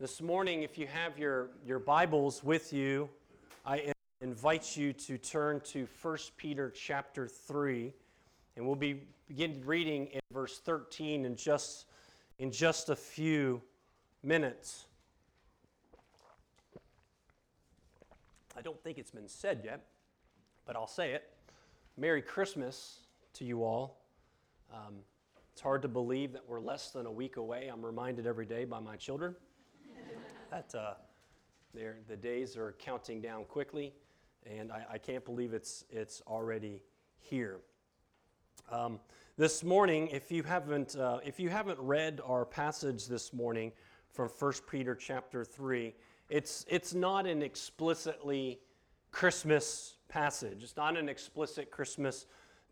This morning, if you have your, your Bibles with you, I invite you to turn to 1 Peter chapter 3, and we'll be begin reading in verse 13 in just, in just a few minutes. I don't think it's been said yet, but I'll say it. Merry Christmas to you all. Um, it's hard to believe that we're less than a week away. I'm reminded every day by my children that uh, the days are counting down quickly, and I, I can't believe it's, it's already here. Um, this morning, if you haven't, uh, if you haven't read our passage this morning from 1 Peter chapter 3, it's, it's not an explicitly Christmas passage. It's not an explicit Christmas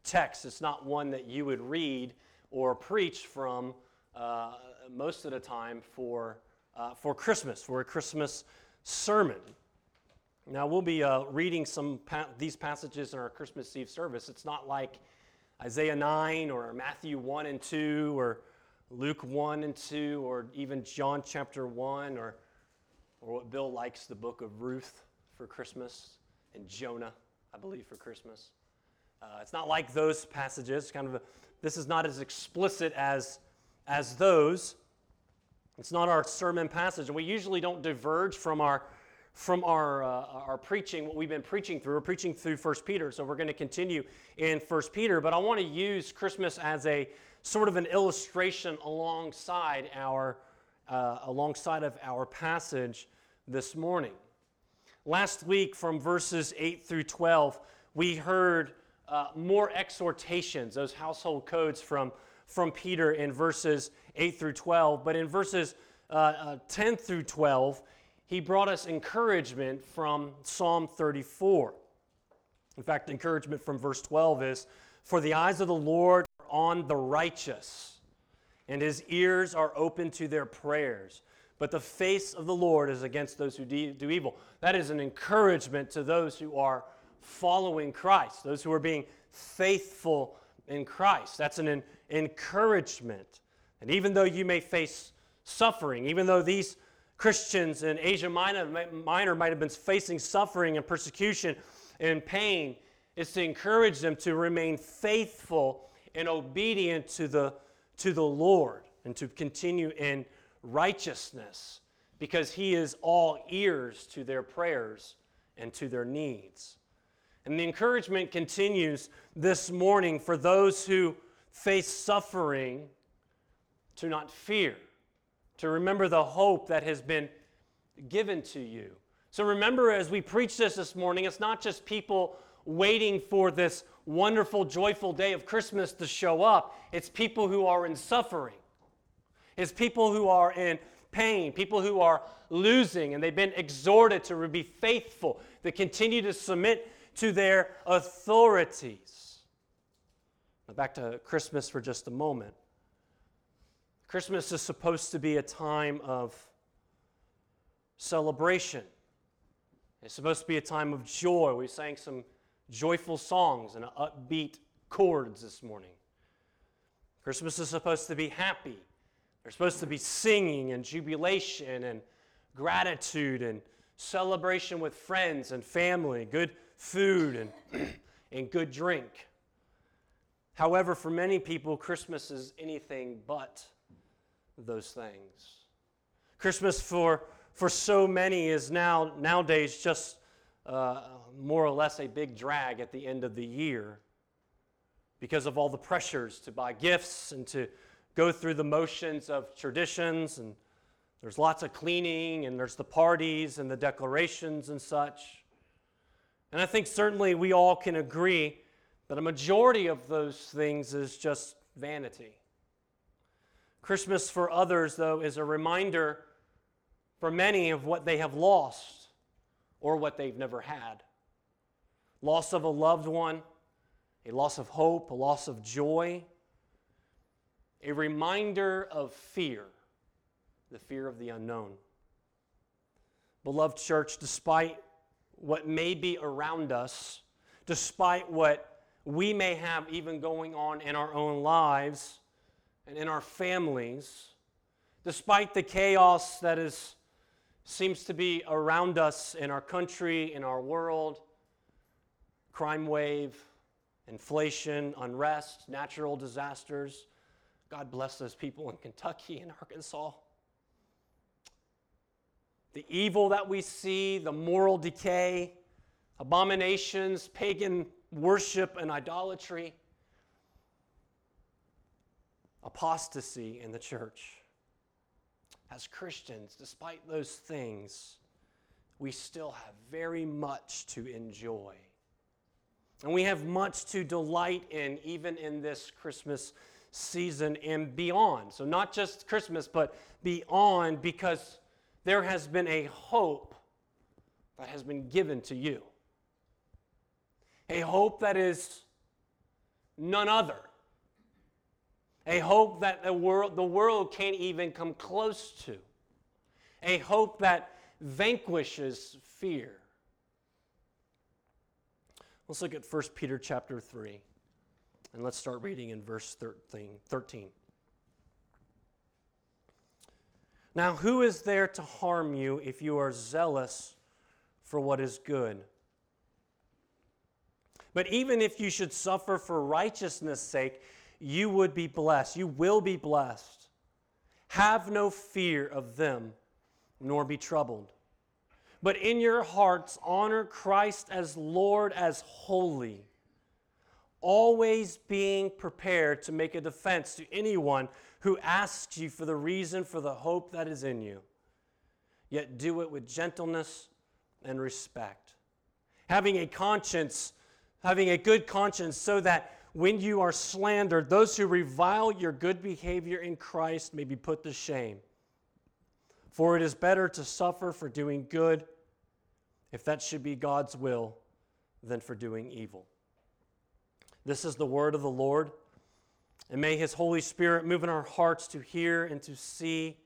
text. It's not one that you would read or preach from uh, most of the time for, uh, for Christmas, for a Christmas sermon. Now, we'll be uh, reading some pa- these passages in our Christmas Eve service. It's not like Isaiah 9 or Matthew 1 and 2 or Luke 1 and 2 or even John chapter 1 or, or what Bill likes, the book of Ruth for Christmas and Jonah, I believe, for Christmas. Uh, it's not like those passages. Kind of a, this is not as explicit as, as those. It's not our sermon passage. And we usually don't diverge from our, from our, uh, our preaching, what we've been preaching through. We're preaching through 1 Peter, so we're going to continue in 1 Peter. But I want to use Christmas as a sort of an illustration alongside our, uh, alongside of our passage this morning. Last week, from verses 8 through 12, we heard uh, more exhortations, those household codes from, from Peter in verses 8 through 12. But in verses uh, uh, 10 through 12, he brought us encouragement from Psalm 34. In fact, encouragement from verse 12 is For the eyes of the Lord are on the righteous, and his ears are open to their prayers. But the face of the Lord is against those who do evil. That is an encouragement to those who are following Christ, those who are being faithful in Christ. That's an encouragement. And even though you may face suffering, even though these Christians in Asia Minor, Minor might have been facing suffering and persecution and pain, it's to encourage them to remain faithful and obedient to the, to the Lord and to continue in righteousness because He is all ears to their prayers and to their needs. And the encouragement continues this morning for those who face suffering to not fear, to remember the hope that has been given to you. So remember, as we preach this this morning, it's not just people waiting for this wonderful, joyful day of Christmas to show up, it's people who are in suffering. It's people who are in pain, people who are losing, and they've been exhorted to be faithful, to continue to submit to their authorities. Now, back to Christmas for just a moment. Christmas is supposed to be a time of celebration. It's supposed to be a time of joy. We sang some joyful songs and upbeat chords this morning. Christmas is supposed to be happy. There's supposed to be singing and jubilation and gratitude and celebration with friends and family, good food and, and good drink. However, for many people, Christmas is anything but those things. Christmas for, for so many is now nowadays just uh, more or less a big drag at the end of the year because of all the pressures to buy gifts and to go through the motions of traditions and there's lots of cleaning and there's the parties and the declarations and such. And I think certainly we all can agree that a majority of those things is just vanity. Christmas for others, though, is a reminder for many of what they have lost or what they've never had loss of a loved one, a loss of hope, a loss of joy, a reminder of fear, the fear of the unknown. Beloved church, despite what may be around us, despite what we may have even going on in our own lives and in our families, despite the chaos that is seems to be around us in our country, in our world crime wave, inflation, unrest, natural disasters. God bless those people in Kentucky and Arkansas. The evil that we see, the moral decay, abominations, pagan worship, and idolatry, apostasy in the church. As Christians, despite those things, we still have very much to enjoy. And we have much to delight in, even in this Christmas season and beyond. So, not just Christmas, but beyond, because there has been a hope that has been given to you. A hope that is none other. A hope that the world, the world can't even come close to. A hope that vanquishes fear. Let's look at 1 Peter chapter 3. And let's start reading in verse 13. Now, who is there to harm you if you are zealous for what is good? But even if you should suffer for righteousness' sake, you would be blessed. You will be blessed. Have no fear of them, nor be troubled but in your hearts honor Christ as Lord, as holy, always being prepared to make a defense to anyone who asks you for the reason for the hope that is in you. Yet do it with gentleness and respect. Having a conscience, having a good conscience, so that when you are slandered, those who revile your good behavior in Christ may be put to shame. For it is better to suffer for doing good, if that should be God's will, than for doing evil. This is the word of the Lord. And may His Holy Spirit move in our hearts to hear and to see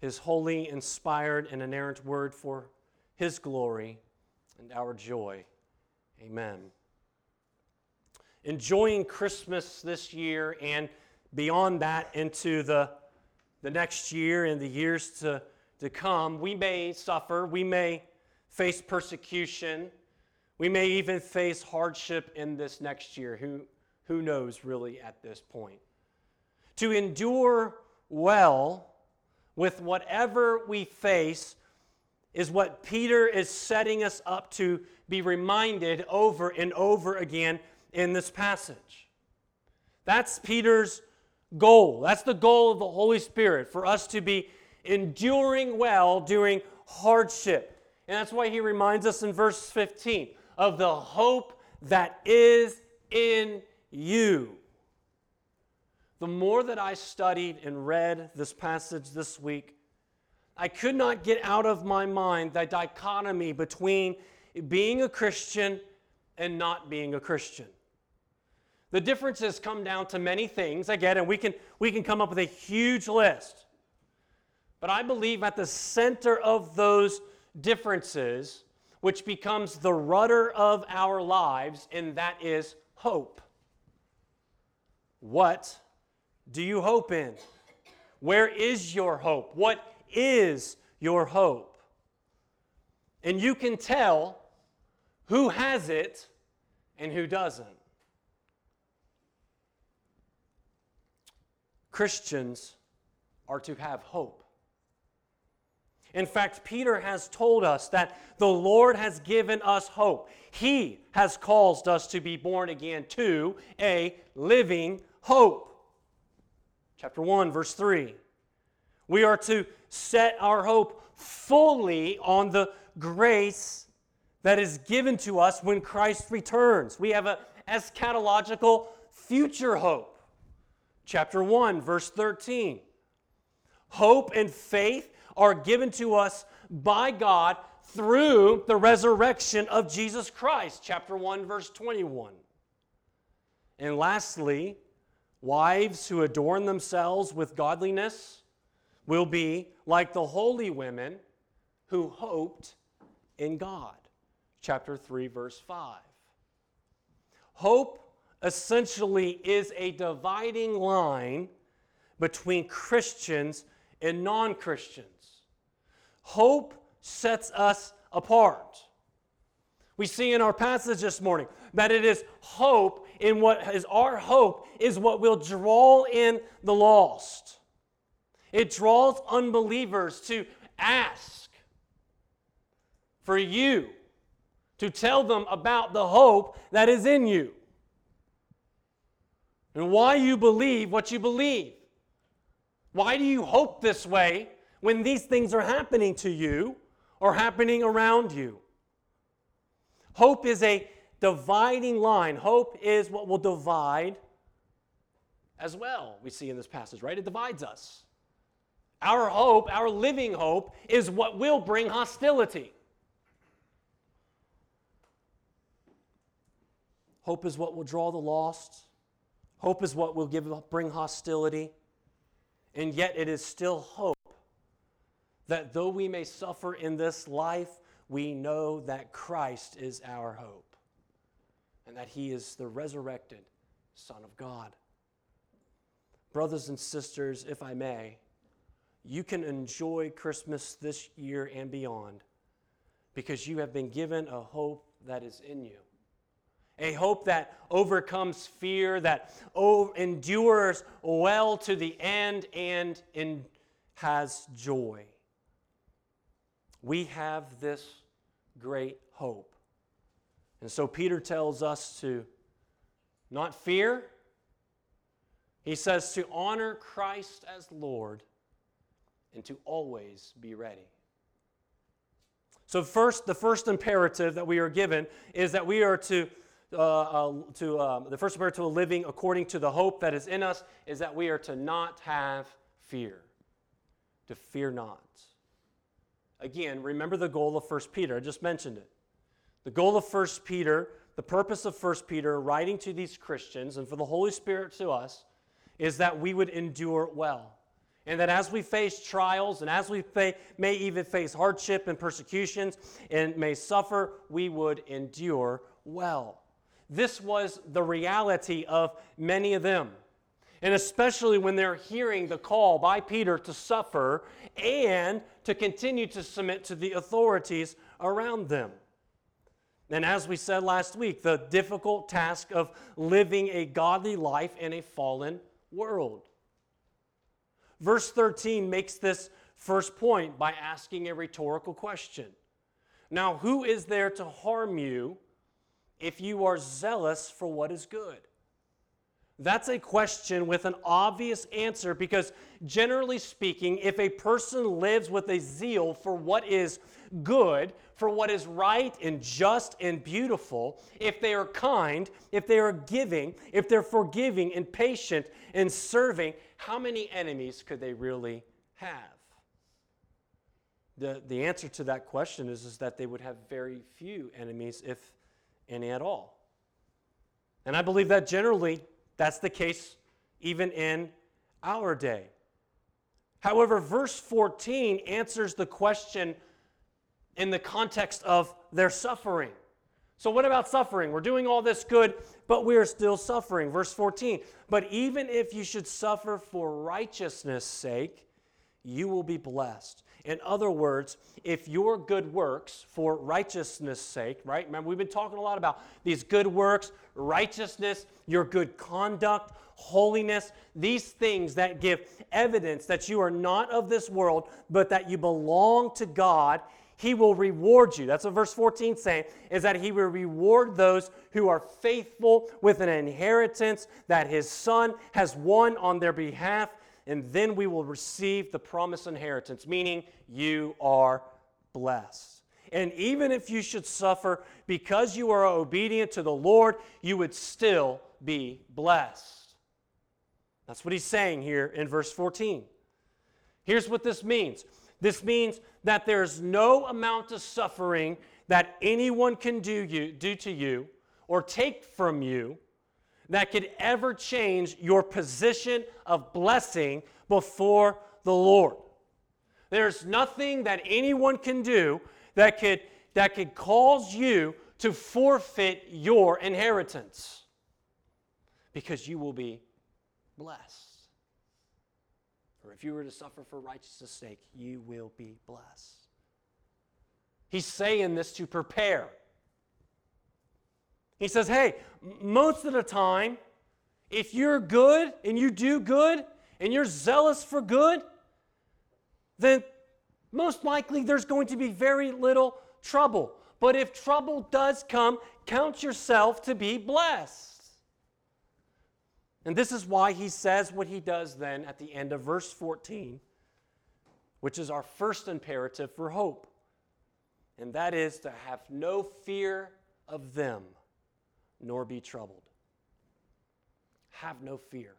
His holy, inspired, and inerrant word for His glory and our joy. Amen. Enjoying Christmas this year and beyond that into the the next year and the years to, to come, we may suffer, we may face persecution, we may even face hardship in this next year. Who, who knows really at this point? To endure well with whatever we face is what Peter is setting us up to be reminded over and over again in this passage. That's Peter's goal. That's the goal of the Holy Spirit for us to be enduring well during hardship. And that's why he reminds us in verse 15 of the hope that is in you. The more that I studied and read this passage this week, I could not get out of my mind the dichotomy between being a Christian and not being a Christian. The differences come down to many things, I get, and we can, we can come up with a huge list. But I believe at the center of those differences, which becomes the rudder of our lives, and that is hope. What do you hope in? Where is your hope? What is your hope? And you can tell who has it and who doesn't. Christians are to have hope. In fact, Peter has told us that the Lord has given us hope. He has caused us to be born again to a living hope. Chapter 1, verse 3. We are to set our hope fully on the grace that is given to us when Christ returns. We have an eschatological future hope chapter 1, verse 13. Hope and faith are given to us by God through the resurrection of Jesus Christ, chapter 1, verse 21. And lastly, wives who adorn themselves with godliness will be like the holy women who hoped in God, chapter 3, verse 5. Hope essentially is a dividing line between Christians and non Christians. Hope sets us apart. We see in our passage this morning that it is hope in what is our hope is what will draw in the lost. It draws unbelievers to ask for you to tell them about the hope that is in you and why you believe what you believe. Why do you hope this way when these things are happening to you or happening around you? Hope is a dividing line. Hope is what will divide as well, we see in this passage, right? It divides us. Our hope, our living hope, is what will bring hostility. Hope is what will draw the lost. Hope is what will give, bring hostility. And yet, it is still hope that though we may suffer in this life, we know that Christ is our hope and that he is the resurrected Son of God. Brothers and sisters, if I may, you can enjoy Christmas this year and beyond because you have been given a hope that is in you. A hope that overcomes fear, that endures well to the end and has joy. We have this great hope. And so Peter tells us to not fear. He says to honor Christ as Lord and to always be ready. So, first, the first imperative that we are given is that we are to, uh, uh, to um, the first imperative to a living according to the hope that is in us is that we are to not have fear, to fear not. Again, remember the goal of 1 Peter. I just mentioned it. The goal of 1 Peter, the purpose of 1 Peter, writing to these Christians and for the Holy Spirit to us, is that we would endure well. And that as we face trials and as we may even face hardship and persecutions and may suffer, we would endure well. This was the reality of many of them. And especially when they're hearing the call by Peter to suffer and to continue to submit to the authorities around them. And as we said last week, the difficult task of living a godly life in a fallen world. Verse 13 makes this first point by asking a rhetorical question. Now, who is there to harm you if you are zealous for what is good? That's a question with an obvious answer because, generally speaking, if a person lives with a zeal for what is good, for what is right and just and beautiful, if they are kind, if they are giving, if they're forgiving and patient and serving, how many enemies could they really have? The, the answer to that question is, is that they would have very few enemies, if any at all. And I believe that generally that's the case even in our day. However, verse 14 answers the question in the context of their suffering. So, what about suffering? We're doing all this good, but we are still suffering. Verse 14. But even if you should suffer for righteousness' sake, you will be blessed. In other words, if your good works for righteousness' sake, right? Remember, we've been talking a lot about these good works, righteousness, your good conduct, holiness, these things that give evidence that you are not of this world, but that you belong to God. He will reward you. That's what verse 14 saying, is that he will reward those who are faithful with an inheritance that his son has won on their behalf and then we will receive the promised inheritance, meaning you are blessed. And even if you should suffer because you are obedient to the Lord, you would still be blessed. That's what he's saying here in verse 14. Here's what this means this means that there's no amount of suffering that anyone can do, you, do to you or take from you that could ever change your position of blessing before the Lord. There's nothing that anyone can do that could, that could cause you to forfeit your inheritance because you will be blessed. Or if you were to suffer for righteousness' sake, you will be blessed. He's saying this to prepare. He says, hey, most of the time, if you're good and you do good and you're zealous for good, then most likely there's going to be very little trouble. But if trouble does come, count yourself to be blessed. And this is why he says what he does then at the end of verse 14, which is our first imperative for hope. And that is to have no fear of them, nor be troubled. Have no fear.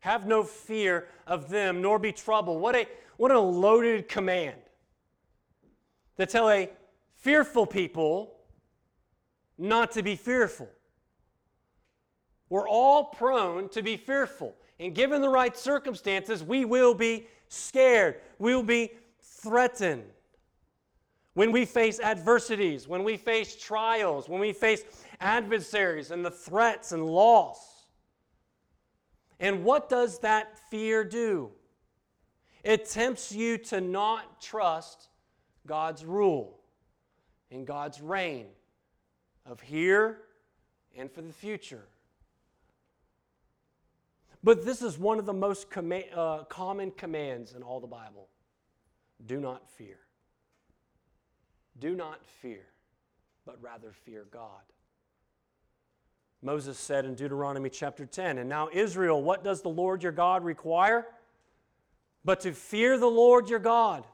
Have no fear of them, nor be troubled. What a, what a loaded command to tell a fearful people not to be fearful. We're all prone to be fearful. And given the right circumstances, we will be scared. We will be threatened. When we face adversities, when we face trials, when we face adversaries and the threats and loss. And what does that fear do? It tempts you to not trust God's rule and God's reign of here and for the future. But this is one of the most uh, common commands in all the Bible do not fear. Do not fear, but rather fear God. Moses said in Deuteronomy chapter 10, And now, Israel, what does the Lord your God require? But to fear the Lord your God,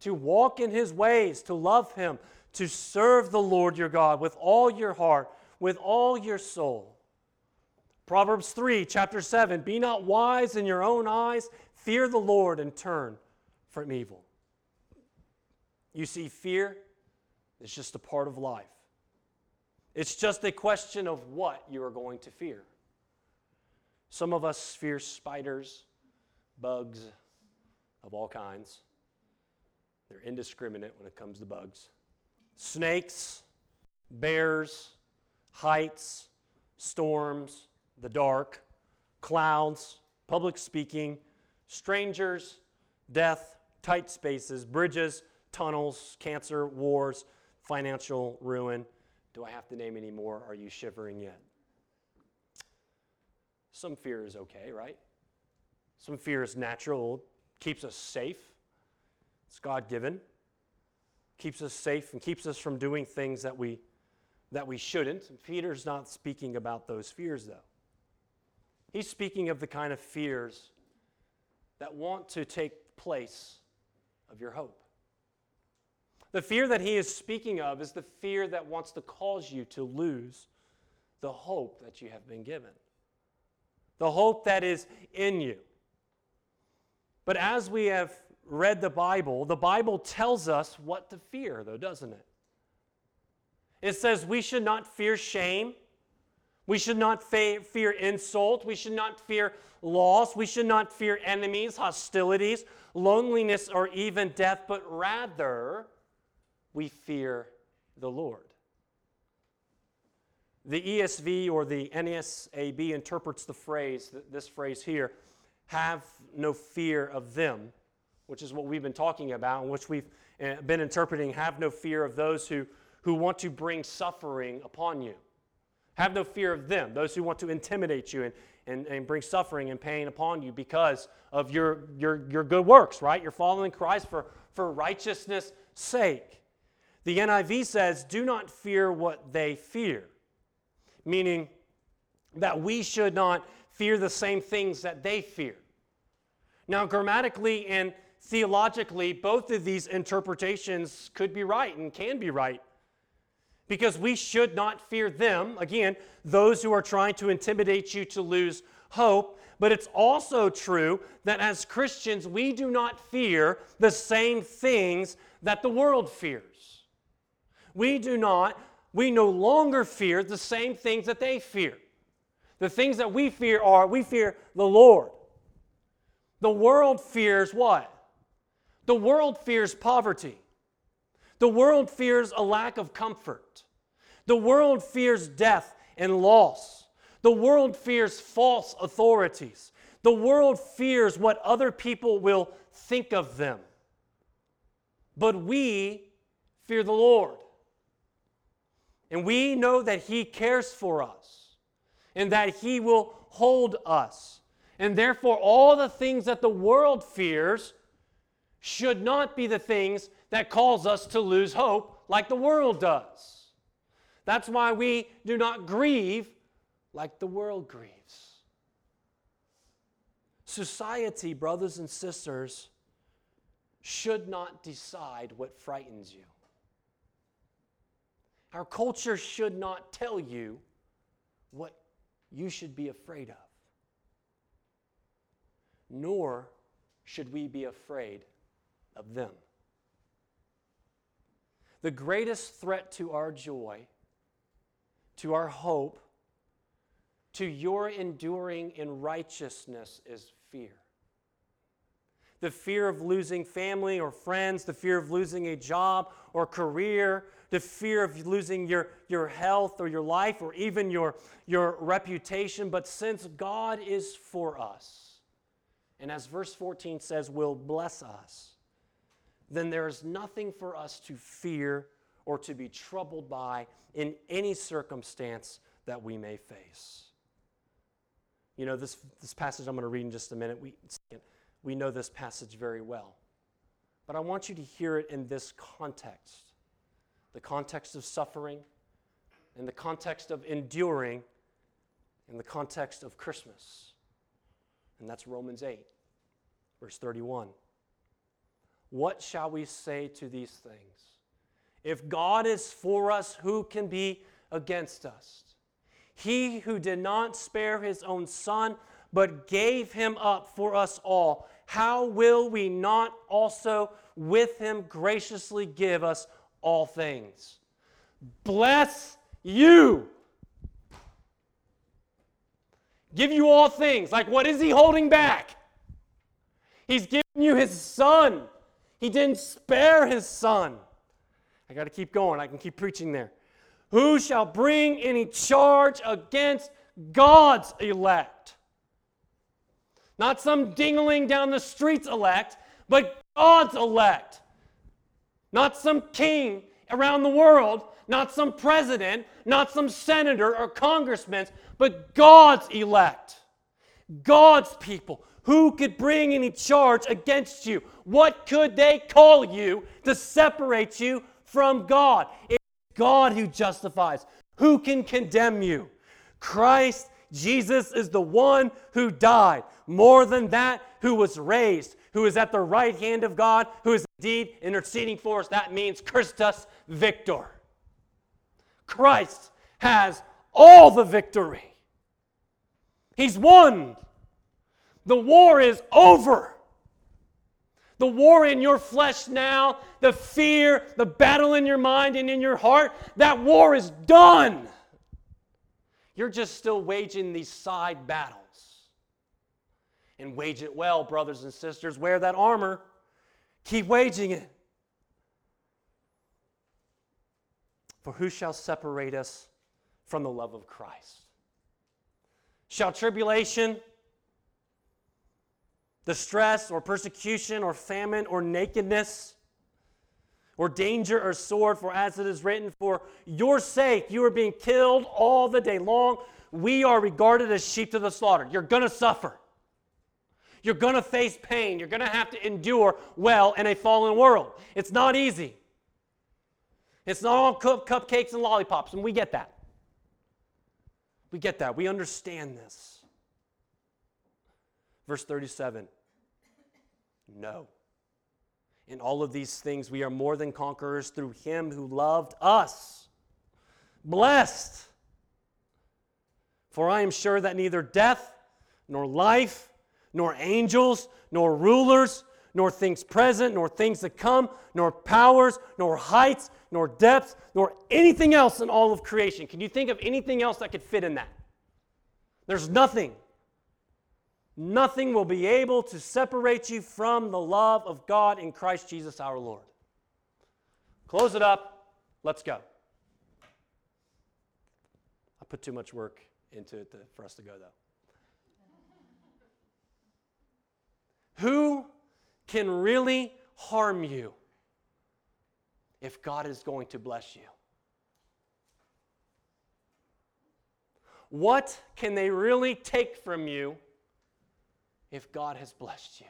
to walk in his ways, to love him, to serve the Lord your God with all your heart, with all your soul. Proverbs 3, chapter 7 Be not wise in your own eyes, fear the Lord and turn from evil. You see, fear is just a part of life. It's just a question of what you are going to fear. Some of us fear spiders, bugs of all kinds. They're indiscriminate when it comes to bugs. Snakes, bears, heights, storms, the dark, clouds, public speaking, strangers, death, tight spaces, bridges, tunnels, cancer, wars, financial ruin. Do I have to name any more? Are you shivering yet? Some fear is okay, right? Some fear is natural, keeps us safe. It's God given. Keeps us safe and keeps us from doing things that we that we shouldn't. Peter's not speaking about those fears though. He's speaking of the kind of fears that want to take place of your hope. The fear that he is speaking of is the fear that wants to cause you to lose the hope that you have been given, the hope that is in you. But as we have read the Bible, the Bible tells us what to fear, though, doesn't it? It says we should not fear shame. We should not fa- fear insult. We should not fear loss. We should not fear enemies, hostilities, loneliness, or even death, but rather we fear the Lord. The ESV or the NASB interprets the phrase, this phrase here, have no fear of them, which is what we've been talking about, and which we've eh, been interpreting, have no fear of those who, who want to bring suffering upon you. Have no fear of them, those who want to intimidate you and, and, and bring suffering and pain upon you because of your, your, your good works, right? You're following Christ for, for righteousness' sake. The NIV says, Do not fear what they fear, meaning that we should not fear the same things that they fear. Now, grammatically and theologically, both of these interpretations could be right and can be right. Because we should not fear them, again, those who are trying to intimidate you to lose hope. But it's also true that as Christians, we do not fear the same things that the world fears we do not, we no longer fear the same things that they fear. The things that we fear are we fear the Lord. The world fears what? The world fears poverty. The world fears a lack of comfort. The world fears death and loss. The world fears false authorities. The world fears what other people will think of them. But we fear the Lord. And we know that He cares for us and that He will hold us. And therefore, all the things that the world fears should not be the things that cause us to lose hope like the world does. That's why we do not grieve like the world grieves. Society, brothers and sisters, should not decide what frightens you. Our culture should not tell you what you should be afraid of, nor should we be afraid of them. The greatest threat to our joy, to our hope, to your enduring in righteousness is fear. The fear of losing family or friends, the fear of losing a job or career, the fear of losing your, your health or your life or even your, your reputation. But since God is for us, and as verse 14 says, will bless us, then there is nothing for us to fear or to be troubled by in any circumstance that we may face. You know, this, this passage I'm going to read in just a minute, we, we know this passage very well. But I want you to hear it in this context the context of suffering, in the context of enduring, in the context of Christmas. And that's Romans 8, verse 31. What shall we say to these things? If God is for us, who can be against us? He who did not spare his own son, but gave him up for us all, how will we not also with him graciously give us all things. Bless you. Give you all things. Like, what is he holding back? He's giving you his son. He didn't spare his son. I got to keep going. I can keep preaching there. Who shall bring any charge against God's elect? Not some dingling down the streets elect, but God's elect. Not some king around the world, not some president, not some senator or congressman, but God's elect, God's people. Who could bring any charge against you? What could they call you to separate you from God? It's God who justifies. Who can condemn you? Christ Jesus is the one who died. More than that, who was raised, who is at the right hand of God, who is indeed interceding for us. That means Christus Victor. Christ has all the victory. He's won. The war is over. The war in your flesh now, the fear, the battle in your mind and in your heart, that war is done. You're just still waging these side battles. And wage it well, brothers and sisters. Wear that armor. Keep waging it. For who shall separate us from the love of Christ? Shall tribulation, distress, or persecution, or famine, or nakedness, or danger, or sword, for as it is written, for your sake you are being killed all the day long. We are regarded as sheep to the slaughter. You're going to suffer. You're going to face pain. You're going to have to endure well in a fallen world. It's not easy. It's not all cup- cupcakes and lollipops, and we get that. We get that. We understand this. Verse 37 No. In all of these things, we are more than conquerors through him who loved us. Blessed. For I am sure that neither death, nor life, nor angels, nor rulers, nor things present, nor things to come, nor powers, nor heights, nor depths, nor anything else in all of creation. Can you think of anything else that could fit in that? There's nothing. Nothing will be able to separate you from the love of God in Christ Jesus our Lord. Close it up. Let's go. I put too much work into it to, for us to go, though. Who can really harm you? if God is going to bless you? What can they really take from you if God has blessed you?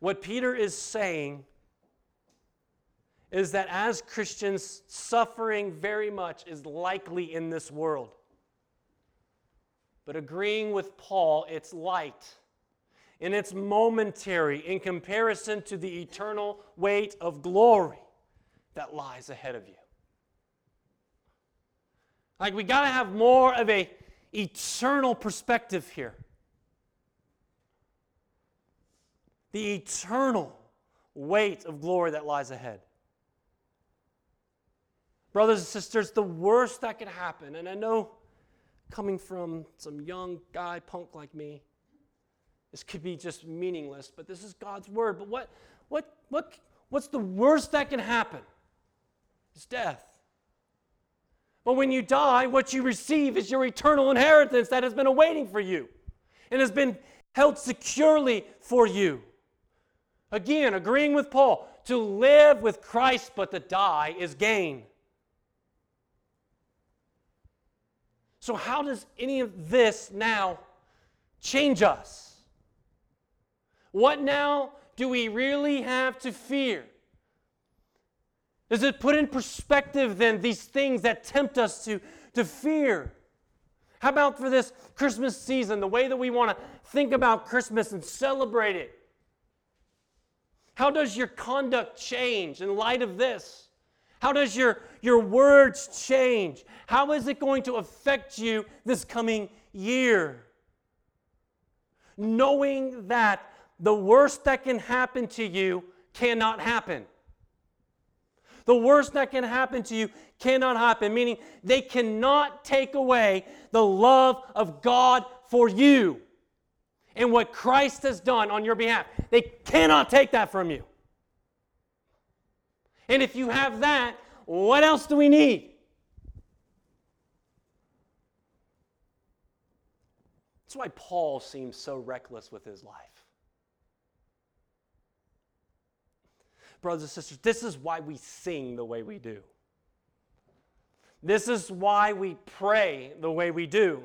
What Peter is saying is that as Christians, suffering very much is likely in this world. But agreeing with Paul, it's light and it's momentary in comparison to the eternal weight of glory that lies ahead of you. Like we got to have more of a eternal perspective here. The eternal weight of glory that lies ahead. Brothers and sisters, the worst that could happen, and I know coming from some young guy punk like me, this could be just meaningless, but this is God's word. But what, what, what, what's the worst that can happen? It's death. But when you die, what you receive is your eternal inheritance that has been awaiting for you and has been held securely for you. Again, agreeing with Paul, to live with Christ but to die is gain. So, how does any of this now change us? What now do we really have to fear? Does it put in perspective then these things that tempt us to, to fear? How about for this Christmas season, the way that we want to think about Christmas and celebrate it? How does your conduct change in light of this? How does your, your words change? How is it going to affect you this coming year? Knowing that the worst that can happen to you cannot happen. The worst that can happen to you cannot happen, meaning they cannot take away the love of God for you and what Christ has done on your behalf. They cannot take that from you. And if you have that, what else do we need? That's why Paul seems so reckless with his life. Brothers and sisters, this is why we sing the way we do. This is why we pray the way we do.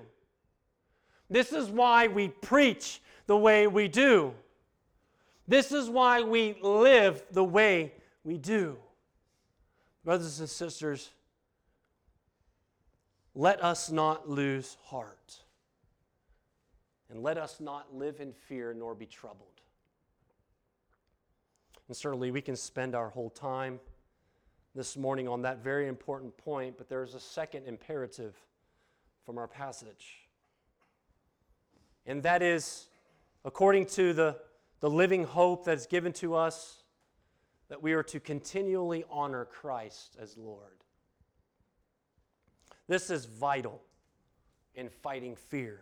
This is why we preach the way we do. This is why we live the way we do. Brothers and sisters, let us not lose heart. And let us not live in fear nor be troubled. And certainly we can spend our whole time this morning on that very important point, but there's a second imperative from our passage. And that is, according to the, the living hope that's given to us, that we are to continually honor Christ as Lord. This is vital in fighting fear.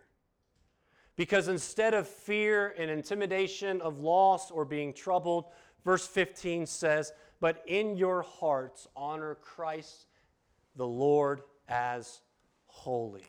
Because instead of fear and intimidation of loss or being troubled, Verse 15 says, But in your hearts honor Christ the Lord as holy.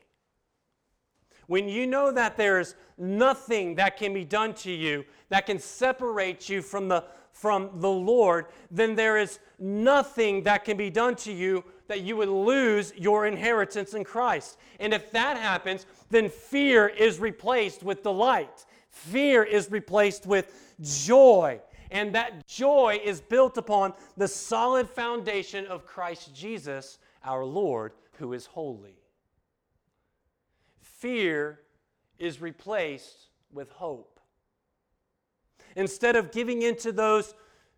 When you know that there is nothing that can be done to you that can separate you from the, from the Lord, then there is nothing that can be done to you that you would lose your inheritance in Christ. And if that happens, then fear is replaced with delight. Fear is replaced with joy. And that joy is built upon the solid foundation of Christ Jesus, our Lord, who is holy. Fear is replaced with hope. Instead of giving in to those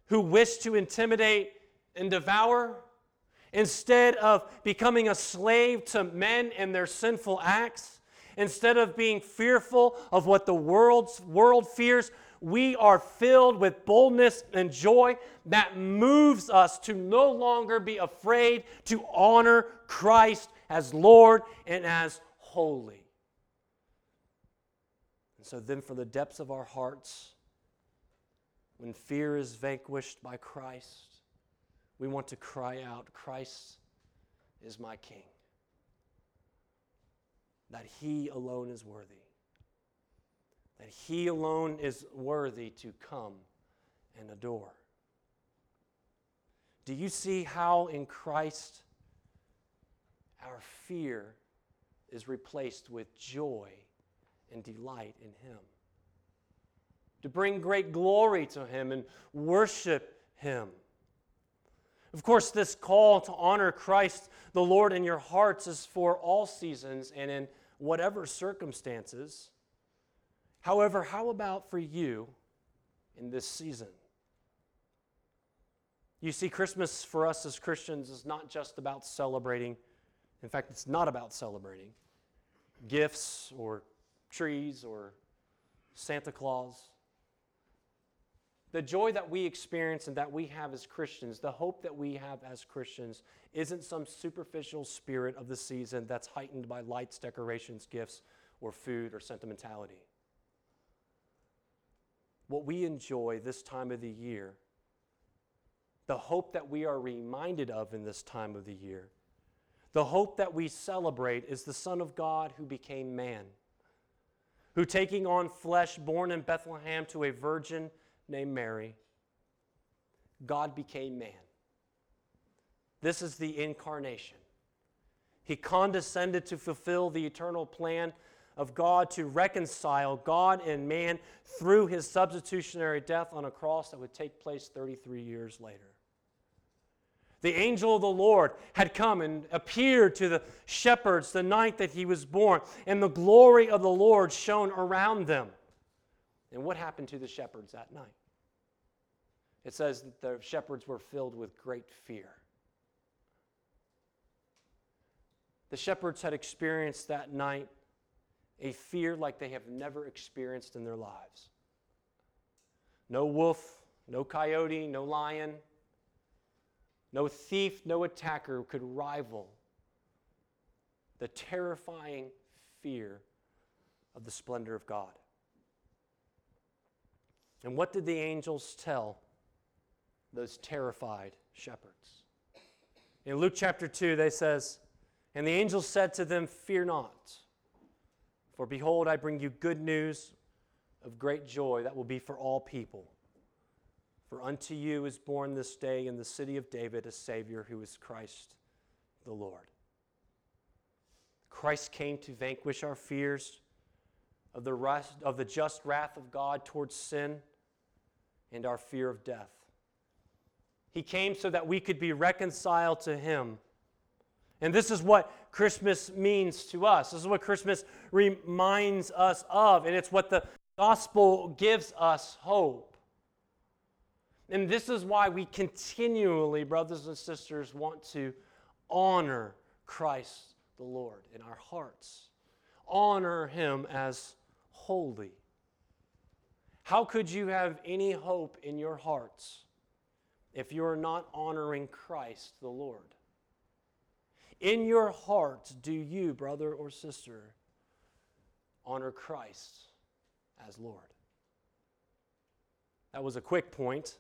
who wish to intimidate and devour, instead of becoming a slave to men and their sinful acts, instead of being fearful of what the world's world fears, we are filled with boldness and joy that moves us to no longer be afraid to honor Christ as Lord and as holy. And so, then, from the depths of our hearts, when fear is vanquished by Christ, we want to cry out, Christ is my King. That He alone is worthy that He alone is worthy to come and adore. Do you see how in Christ our fear is replaced with joy and delight in Him? To bring great glory to Him and worship Him. Of course, this call to honor Christ the Lord in your hearts is for all seasons and in whatever circumstances. However, how about for you in this season? You see, Christmas for us as Christians is not just about celebrating. In fact, it's not about celebrating gifts or trees or Santa Claus. The joy that we experience and that we have as Christians, the hope that we have as Christians, isn't some superficial spirit of the season that's heightened by lights, decorations, gifts, or food or sentimentality. What we enjoy this time of the year the hope that we are reminded of in this time of the year, the hope that we celebrate is the Son of God who became man, who taking on flesh, born in Bethlehem to a virgin named Mary, God became man. This is the incarnation. He condescended to fulfill the eternal plan of God to reconcile God and man through his substitutionary death on a cross that would take place 33 years later the angel of the Lord had come and appeared to the shepherds the night that he was born, and the glory of the Lord shone around them. And what happened to the shepherds that night? It says that the shepherds were filled with great fear. The shepherds had experienced that night a fear like they have never experienced in their lives. No wolf, no coyote, no lion, no thief, no attacker could rival the terrifying fear of the splendor of God. And what did the angels tell those terrified shepherds? In Luke chapter 2, they says, And the angels said to them, Fear not, for behold, I bring you good news of great joy that will be for all people. For unto you is born this day in the city of David a Savior who is Christ the Lord. Christ came to vanquish our fears of the, rest, of the just wrath of God towards sin and our fear of death. He came so that we could be reconciled to Him. And this is what Christmas means to us. This is what Christmas reminds us of. And it's what the gospel gives us hope. And this is why we continually, brothers and sisters, want to honor Christ the Lord in our hearts, honor Him as holy. How could you have any hope in your hearts if you are not honoring Christ the Lord? In your heart, do you, brother or sister, honor Christ as Lord? That was a quick point.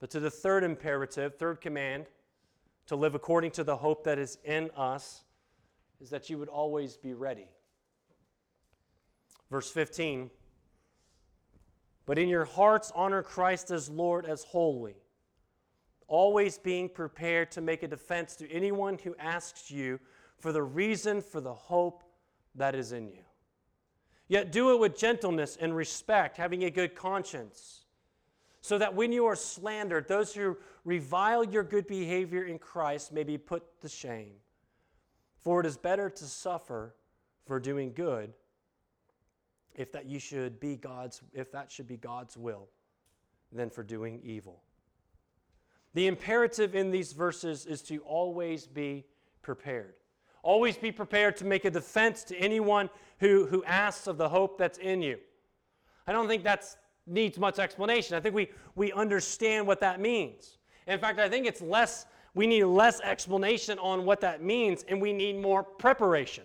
But to the third imperative, third command, to live according to the hope that is in us, is that you would always be ready. Verse 15 But in your hearts, honor Christ as Lord, as holy, always being prepared to make a defense to anyone who asks you for the reason for the hope that is in you. Yet do it with gentleness and respect, having a good conscience so that when you are slandered, those who revile your good behavior in Christ may be put to shame. For it is better to suffer for doing good if that you should be God's if that should be God's will than for doing evil. The imperative in these verses is to always be prepared. Always be prepared to make a defense to anyone who, who asks of the hope that's in you. I don't think that needs much explanation. I think we, we understand what that means. In fact, I think it's less, we need less explanation on what that means, and we need more preparation.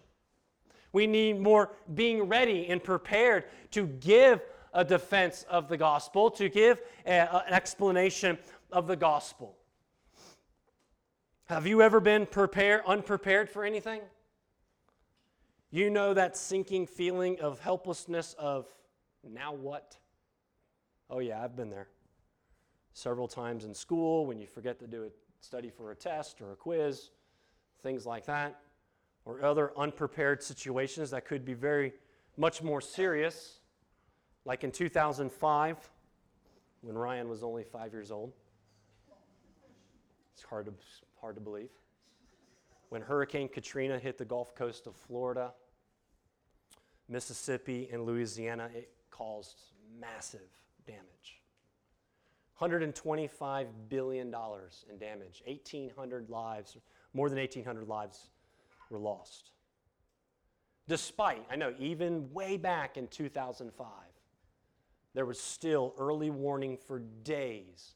We need more being ready and prepared to give a defense of the gospel, to give a, an explanation of the gospel. Have you ever been prepared, unprepared for anything? You know that sinking feeling of helplessness of now what? Oh, yeah, I've been there. several times in school when you forget to do a study for a test or a quiz, things like that, or other unprepared situations that could be very much more serious, like in 2005 when Ryan was only five years old. It's hard to, hard to believe. When Hurricane Katrina hit the Gulf Coast of Florida, Mississippi, and Louisiana, it caused massive damage. $125 billion in damage. 1,800 lives, more than 1,800 lives were lost. Despite, I know, even way back in 2005, there was still early warning for days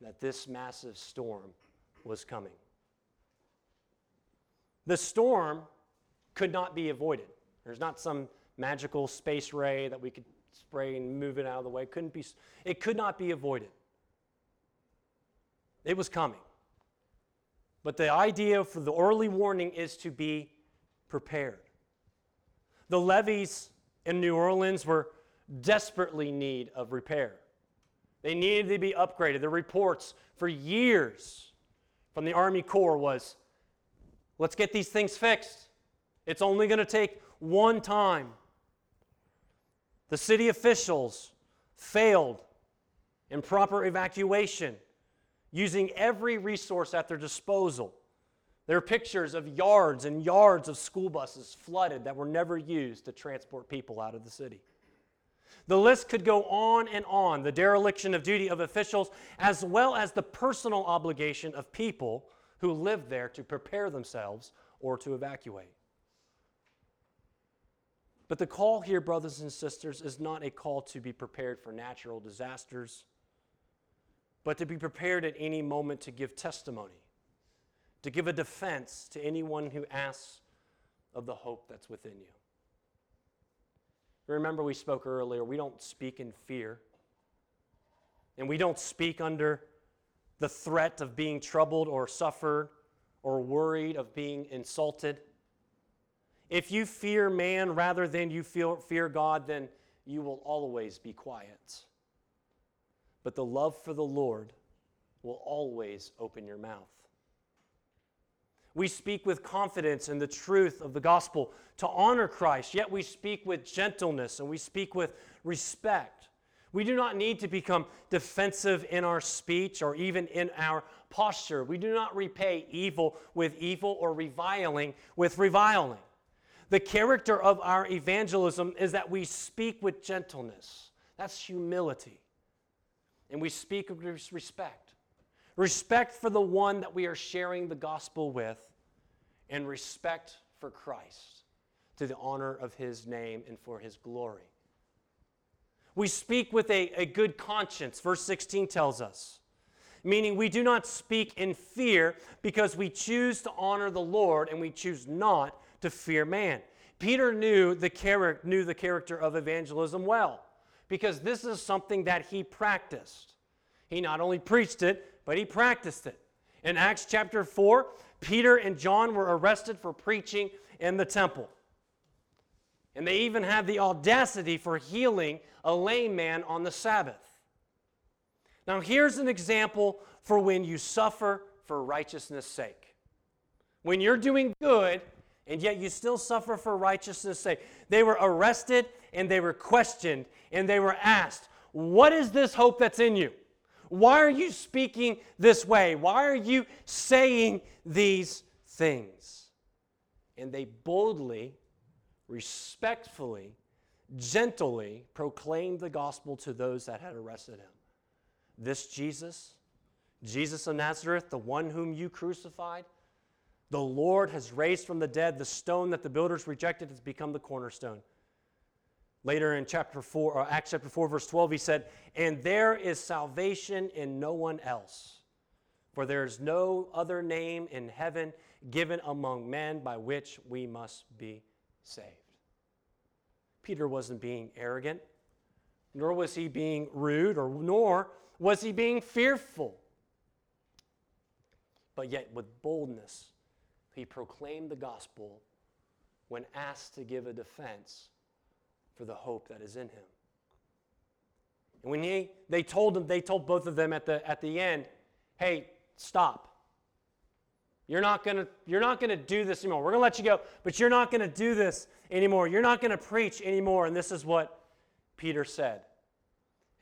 that this massive storm was coming. The storm could not be avoided. There's not some magical space ray that we could spray and move it out of the way. It couldn't be, it could not be avoided. It was coming. But the idea for the early warning is to be prepared. The levees in New Orleans were desperately need of repair. They needed to be upgraded. The reports for years from the Army Corps was let's get these things fixed. It's only going to take one time. The city officials failed in proper evacuation, using every resource at their disposal. There are pictures of yards and yards of school buses flooded that were never used to transport people out of the city. The list could go on and on the dereliction of duty of officials, as well as the personal obligation of people who lived there to prepare themselves or to evacuate. But the call here, brothers and sisters, is not a call to be prepared for natural disasters, but to be prepared at any moment to give testimony, to give a defense to anyone who asks of the hope that's within you. Remember, we spoke earlier, we don't speak in fear. And we don't speak under the threat of being troubled or suffered or worried of being insulted. If you fear man rather than you fear God, then you will always be quiet. But the love for the Lord will always open your mouth. We speak with confidence in the truth of the gospel to honor Christ, yet we speak with gentleness and we speak with respect. We do not need to become defensive in our speech or even in our posture. We do not repay evil with evil or reviling with reviling. The character of our evangelism is that we speak with gentleness. That's humility. And we speak with respect. Respect for the one that we are sharing the gospel with, and respect for Christ to the honor of his name and for his glory. We speak with a, a good conscience, verse 16 tells us, meaning we do not speak in fear because we choose to honor the Lord and we choose not to fear man. Peter knew the, char- knew the character of evangelism well because this is something that he practiced. He not only preached it, but he practiced it. In Acts chapter 4, Peter and John were arrested for preaching in the temple. And they even had the audacity for healing a lame man on the Sabbath. Now, here's an example for when you suffer for righteousness' sake. When you're doing good and yet you still suffer for righteousness' sake. They were arrested and they were questioned and they were asked, What is this hope that's in you? Why are you speaking this way? Why are you saying these things? And they boldly, respectfully, gently proclaimed the gospel to those that had arrested him. This Jesus, Jesus of Nazareth, the one whom you crucified, the Lord has raised from the dead the stone that the builders rejected has become the cornerstone. Later in chapter 4, or Acts chapter 4, verse 12, he said, And there is salvation in no one else, for there is no other name in heaven given among men by which we must be saved. Peter wasn't being arrogant, nor was he being rude, or nor was he being fearful. But yet, with boldness, he proclaimed the gospel when asked to give a defense for the hope that is in him. And when he, they told them, they told both of them at the, at the end, hey, stop. You're not gonna, you're not gonna do this anymore. We're gonna let you go, but you're not gonna do this anymore. You're not gonna preach anymore. And this is what Peter said.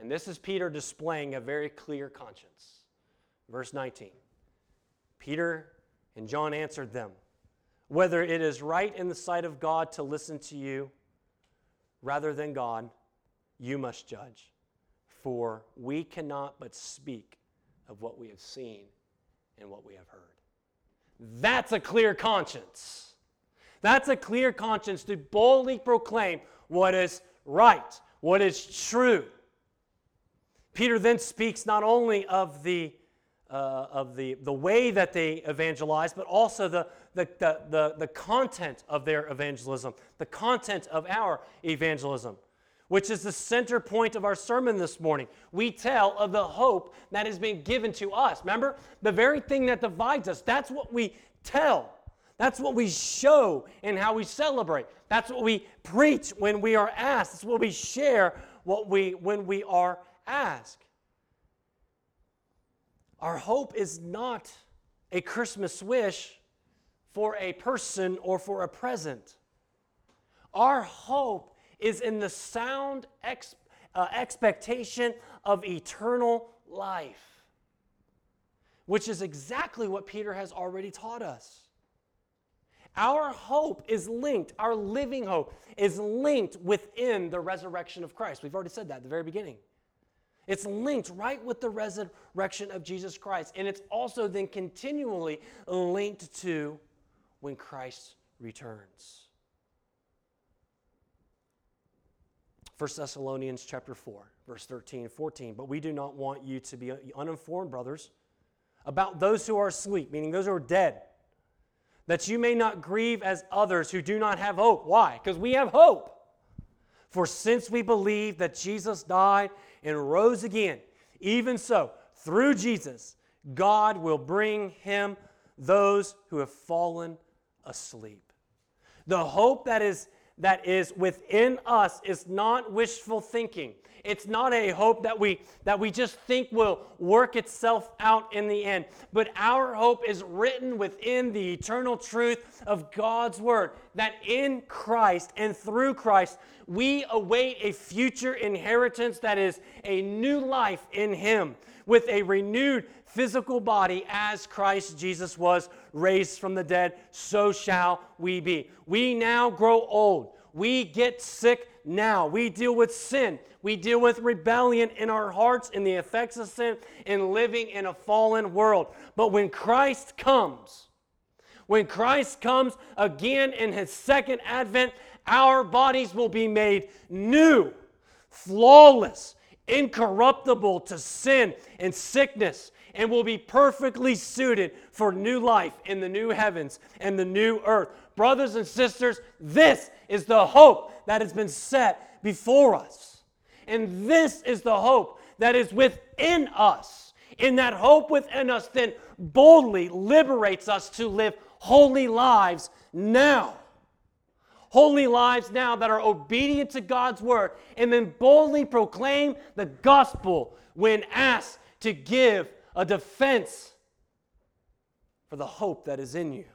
And this is Peter displaying a very clear conscience. Verse 19. Peter and John answered them, Whether it is right in the sight of God to listen to you rather than God, you must judge. For we cannot but speak of what we have seen and what we have heard. That's a clear conscience. That's a clear conscience to boldly proclaim what is right, what is true. Peter then speaks not only of the uh, of the, the way that they evangelize, but also the, the, the, the, the content of their evangelism, the content of our evangelism, which is the center point of our sermon this morning. We tell of the hope that has been given to us. Remember, the very thing that divides us, that's what we tell. That's what we show in how we celebrate. That's what we preach when we are asked. That's what we share what we, when we are asked. Our hope is not a Christmas wish for a person or for a present. Our hope is in the sound ex- uh, expectation of eternal life, which is exactly what Peter has already taught us. Our hope is linked, our living hope is linked within the resurrection of Christ. We've already said that at the very beginning. It's linked right with the resurrection of Jesus Christ. And it's also then continually linked to when Christ returns. 1 Thessalonians chapter 4, verse 13 and 14. But we do not want you to be uninformed, brothers, about those who are asleep, meaning those who are dead, that you may not grieve as others who do not have hope. Why? Because we have hope. For since we believe that Jesus died and rose again, even so, through Jesus, God will bring him those who have fallen asleep. The hope that is that is within us is not wishful thinking. It's not a hope that we that we just think will work itself out in the end. But our hope is written within the eternal truth of God's word that in Christ and through Christ we await a future inheritance that is a new life in him with a renewed physical body as Christ Jesus was raised from the dead, so shall we be. We now grow old. We get sick now. We deal with sin. We deal with rebellion in our hearts and the effects of sin in living in a fallen world. But when Christ comes, when Christ comes again in his second advent, our bodies will be made new, flawless, incorruptible to sin and sickness and will be perfectly suited for new life in the new heavens and the new earth. Brothers and sisters, this is the hope that has been set before us. And this is the hope that is within us. And that hope within us then boldly liberates us to live holy lives now. Holy lives now that are obedient to God's word, and then boldly proclaim the gospel when asked to give a defense for the hope that is in you.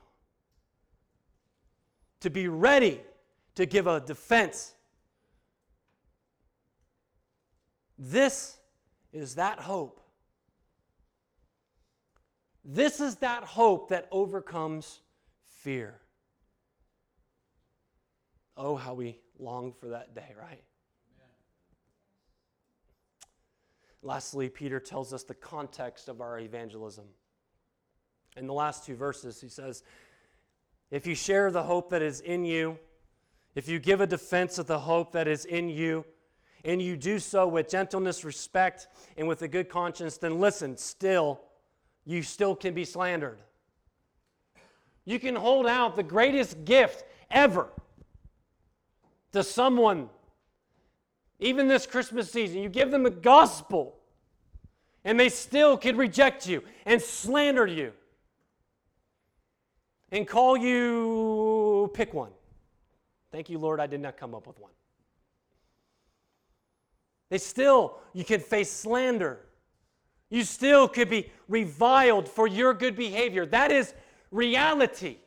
To be ready to give a defense. This is that hope. This is that hope that overcomes fear. Oh, how we long for that day, right? Lastly, Peter tells us the context of our evangelism. In the last two verses, he says, If you share the hope that is in you, if you give a defense of the hope that is in you, and you do so with gentleness, respect, and with a good conscience, then listen, still, you still can be slandered. You can hold out the greatest gift ever to someone even this Christmas season, you give them the gospel, and they still could reject you and slander you and call you, pick one. Thank you, Lord, I did not come up with one. They still, you could face slander. You still could be reviled for your good behavior. That is reality.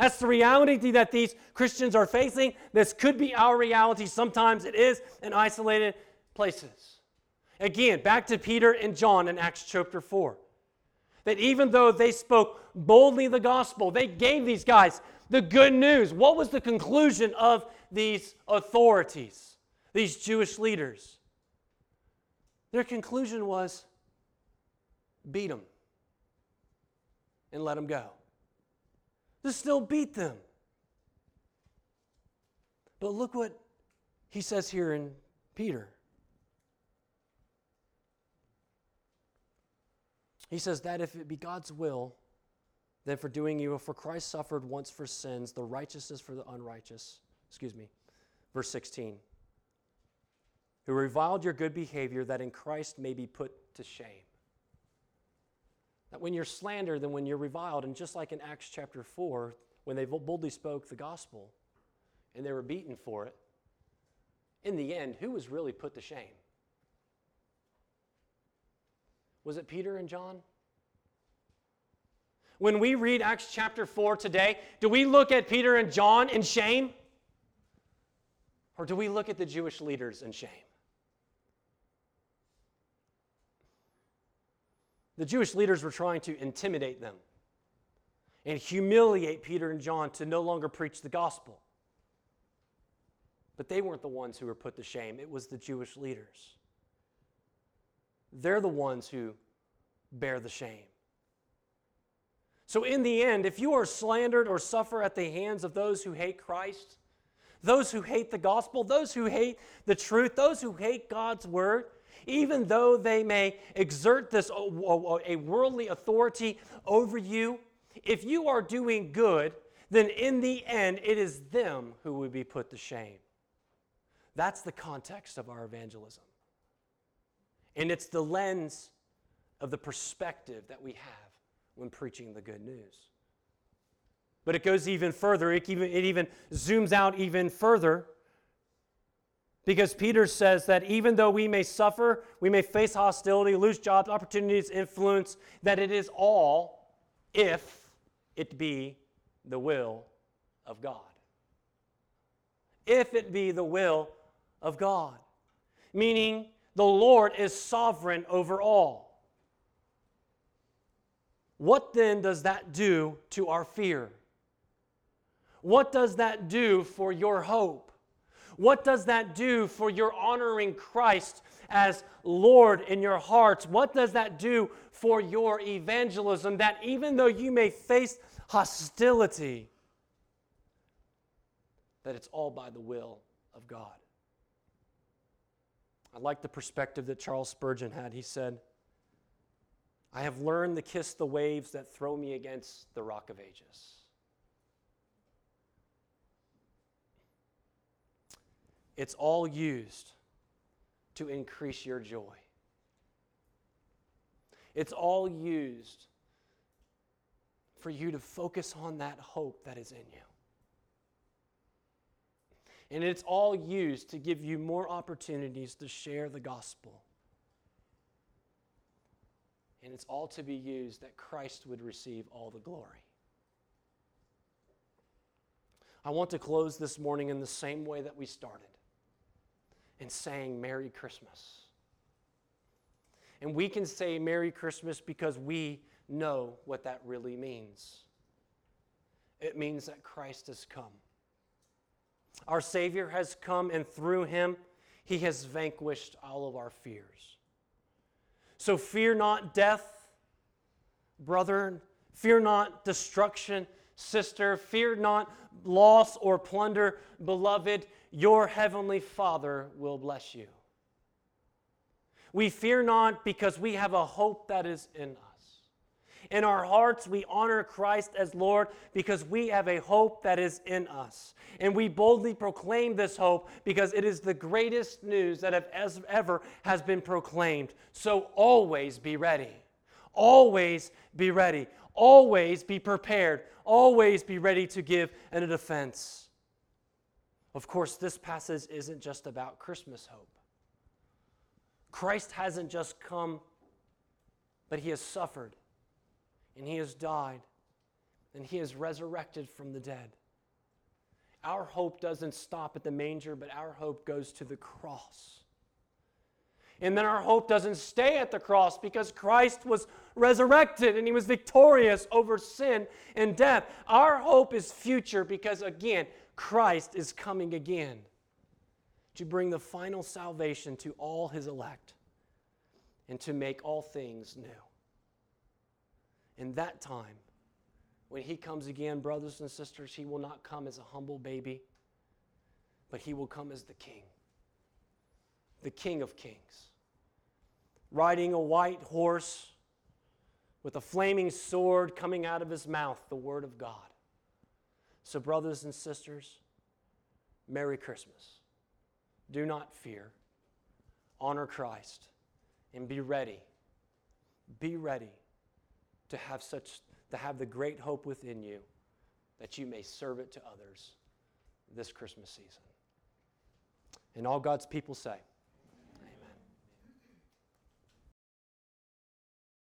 That's the reality that these Christians are facing. This could be our reality. Sometimes it is in isolated places. Again, back to Peter and John in Acts chapter 4. That even though they spoke boldly the gospel, they gave these guys the good news. What was the conclusion of these authorities, these Jewish leaders? Their conclusion was beat them and let them go. To still beat them. But look what he says here in Peter. He says that if it be God's will, then for doing evil, for Christ suffered once for sins, the righteousness for the unrighteous. Excuse me. Verse 16. Who reviled your good behavior, that in Christ may be put to shame. That when you're slandered, then when you're reviled, and just like in Acts chapter 4, when they boldly spoke the gospel and they were beaten for it, in the end, who was really put to shame? Was it Peter and John? When we read Acts chapter 4 today, do we look at Peter and John in shame? Or do we look at the Jewish leaders in shame? The Jewish leaders were trying to intimidate them and humiliate Peter and John to no longer preach the gospel. But they weren't the ones who were put to shame, it was the Jewish leaders. They're the ones who bear the shame. So, in the end, if you are slandered or suffer at the hands of those who hate Christ, those who hate the gospel, those who hate the truth, those who hate God's word, even though they may exert this uh, uh, a worldly authority over you, if you are doing good, then in the end it is them who would be put to shame. That's the context of our evangelism. And it's the lens of the perspective that we have when preaching the good news. But it goes even further, it even, it even zooms out even further. Because Peter says that even though we may suffer, we may face hostility, lose jobs, opportunities, influence, that it is all if it be the will of God. If it be the will of God. Meaning, the Lord is sovereign over all. What then does that do to our fear? What does that do for your hope? What does that do for your honoring Christ as Lord in your hearts? What does that do for your evangelism? That even though you may face hostility, that it's all by the will of God. I like the perspective that Charles Spurgeon had. He said, I have learned to kiss the waves that throw me against the rock of ages. It's all used to increase your joy. It's all used for you to focus on that hope that is in you. And it's all used to give you more opportunities to share the gospel. And it's all to be used that Christ would receive all the glory. I want to close this morning in the same way that we started in saying Merry Christmas. And we can say Merry Christmas because we know what that really means. It means that Christ has come. Our Savior has come, and through him, he has vanquished all of our fears. So fear not death, brother. Fear not destruction, sister. Fear not loss or plunder, beloved. Your heavenly Father will bless you. We fear not because we have a hope that is in us. In our hearts, we honor Christ as Lord because we have a hope that is in us. And we boldly proclaim this hope because it is the greatest news that ever has been proclaimed. So always be ready. Always be ready. Always be prepared. Always be ready to give an defense. Of course, this passage isn't just about Christmas hope. Christ hasn't just come, but he has suffered, and he has died, and he has resurrected from the dead. Our hope doesn't stop at the manger, but our hope goes to the cross. And then our hope doesn't stay at the cross because Christ was resurrected and he was victorious over sin and death. Our hope is future because, again, Christ is coming again to bring the final salvation to all his elect and to make all things new. In that time, when he comes again, brothers and sisters, he will not come as a humble baby, but he will come as the king, the king of kings, riding a white horse with a flaming sword coming out of his mouth, the word of God. So, brothers and sisters, Merry Christmas. Do not fear. Honor Christ and be ready. Be ready to have such to have the great hope within you that you may serve it to others this Christmas season. And all God's people say,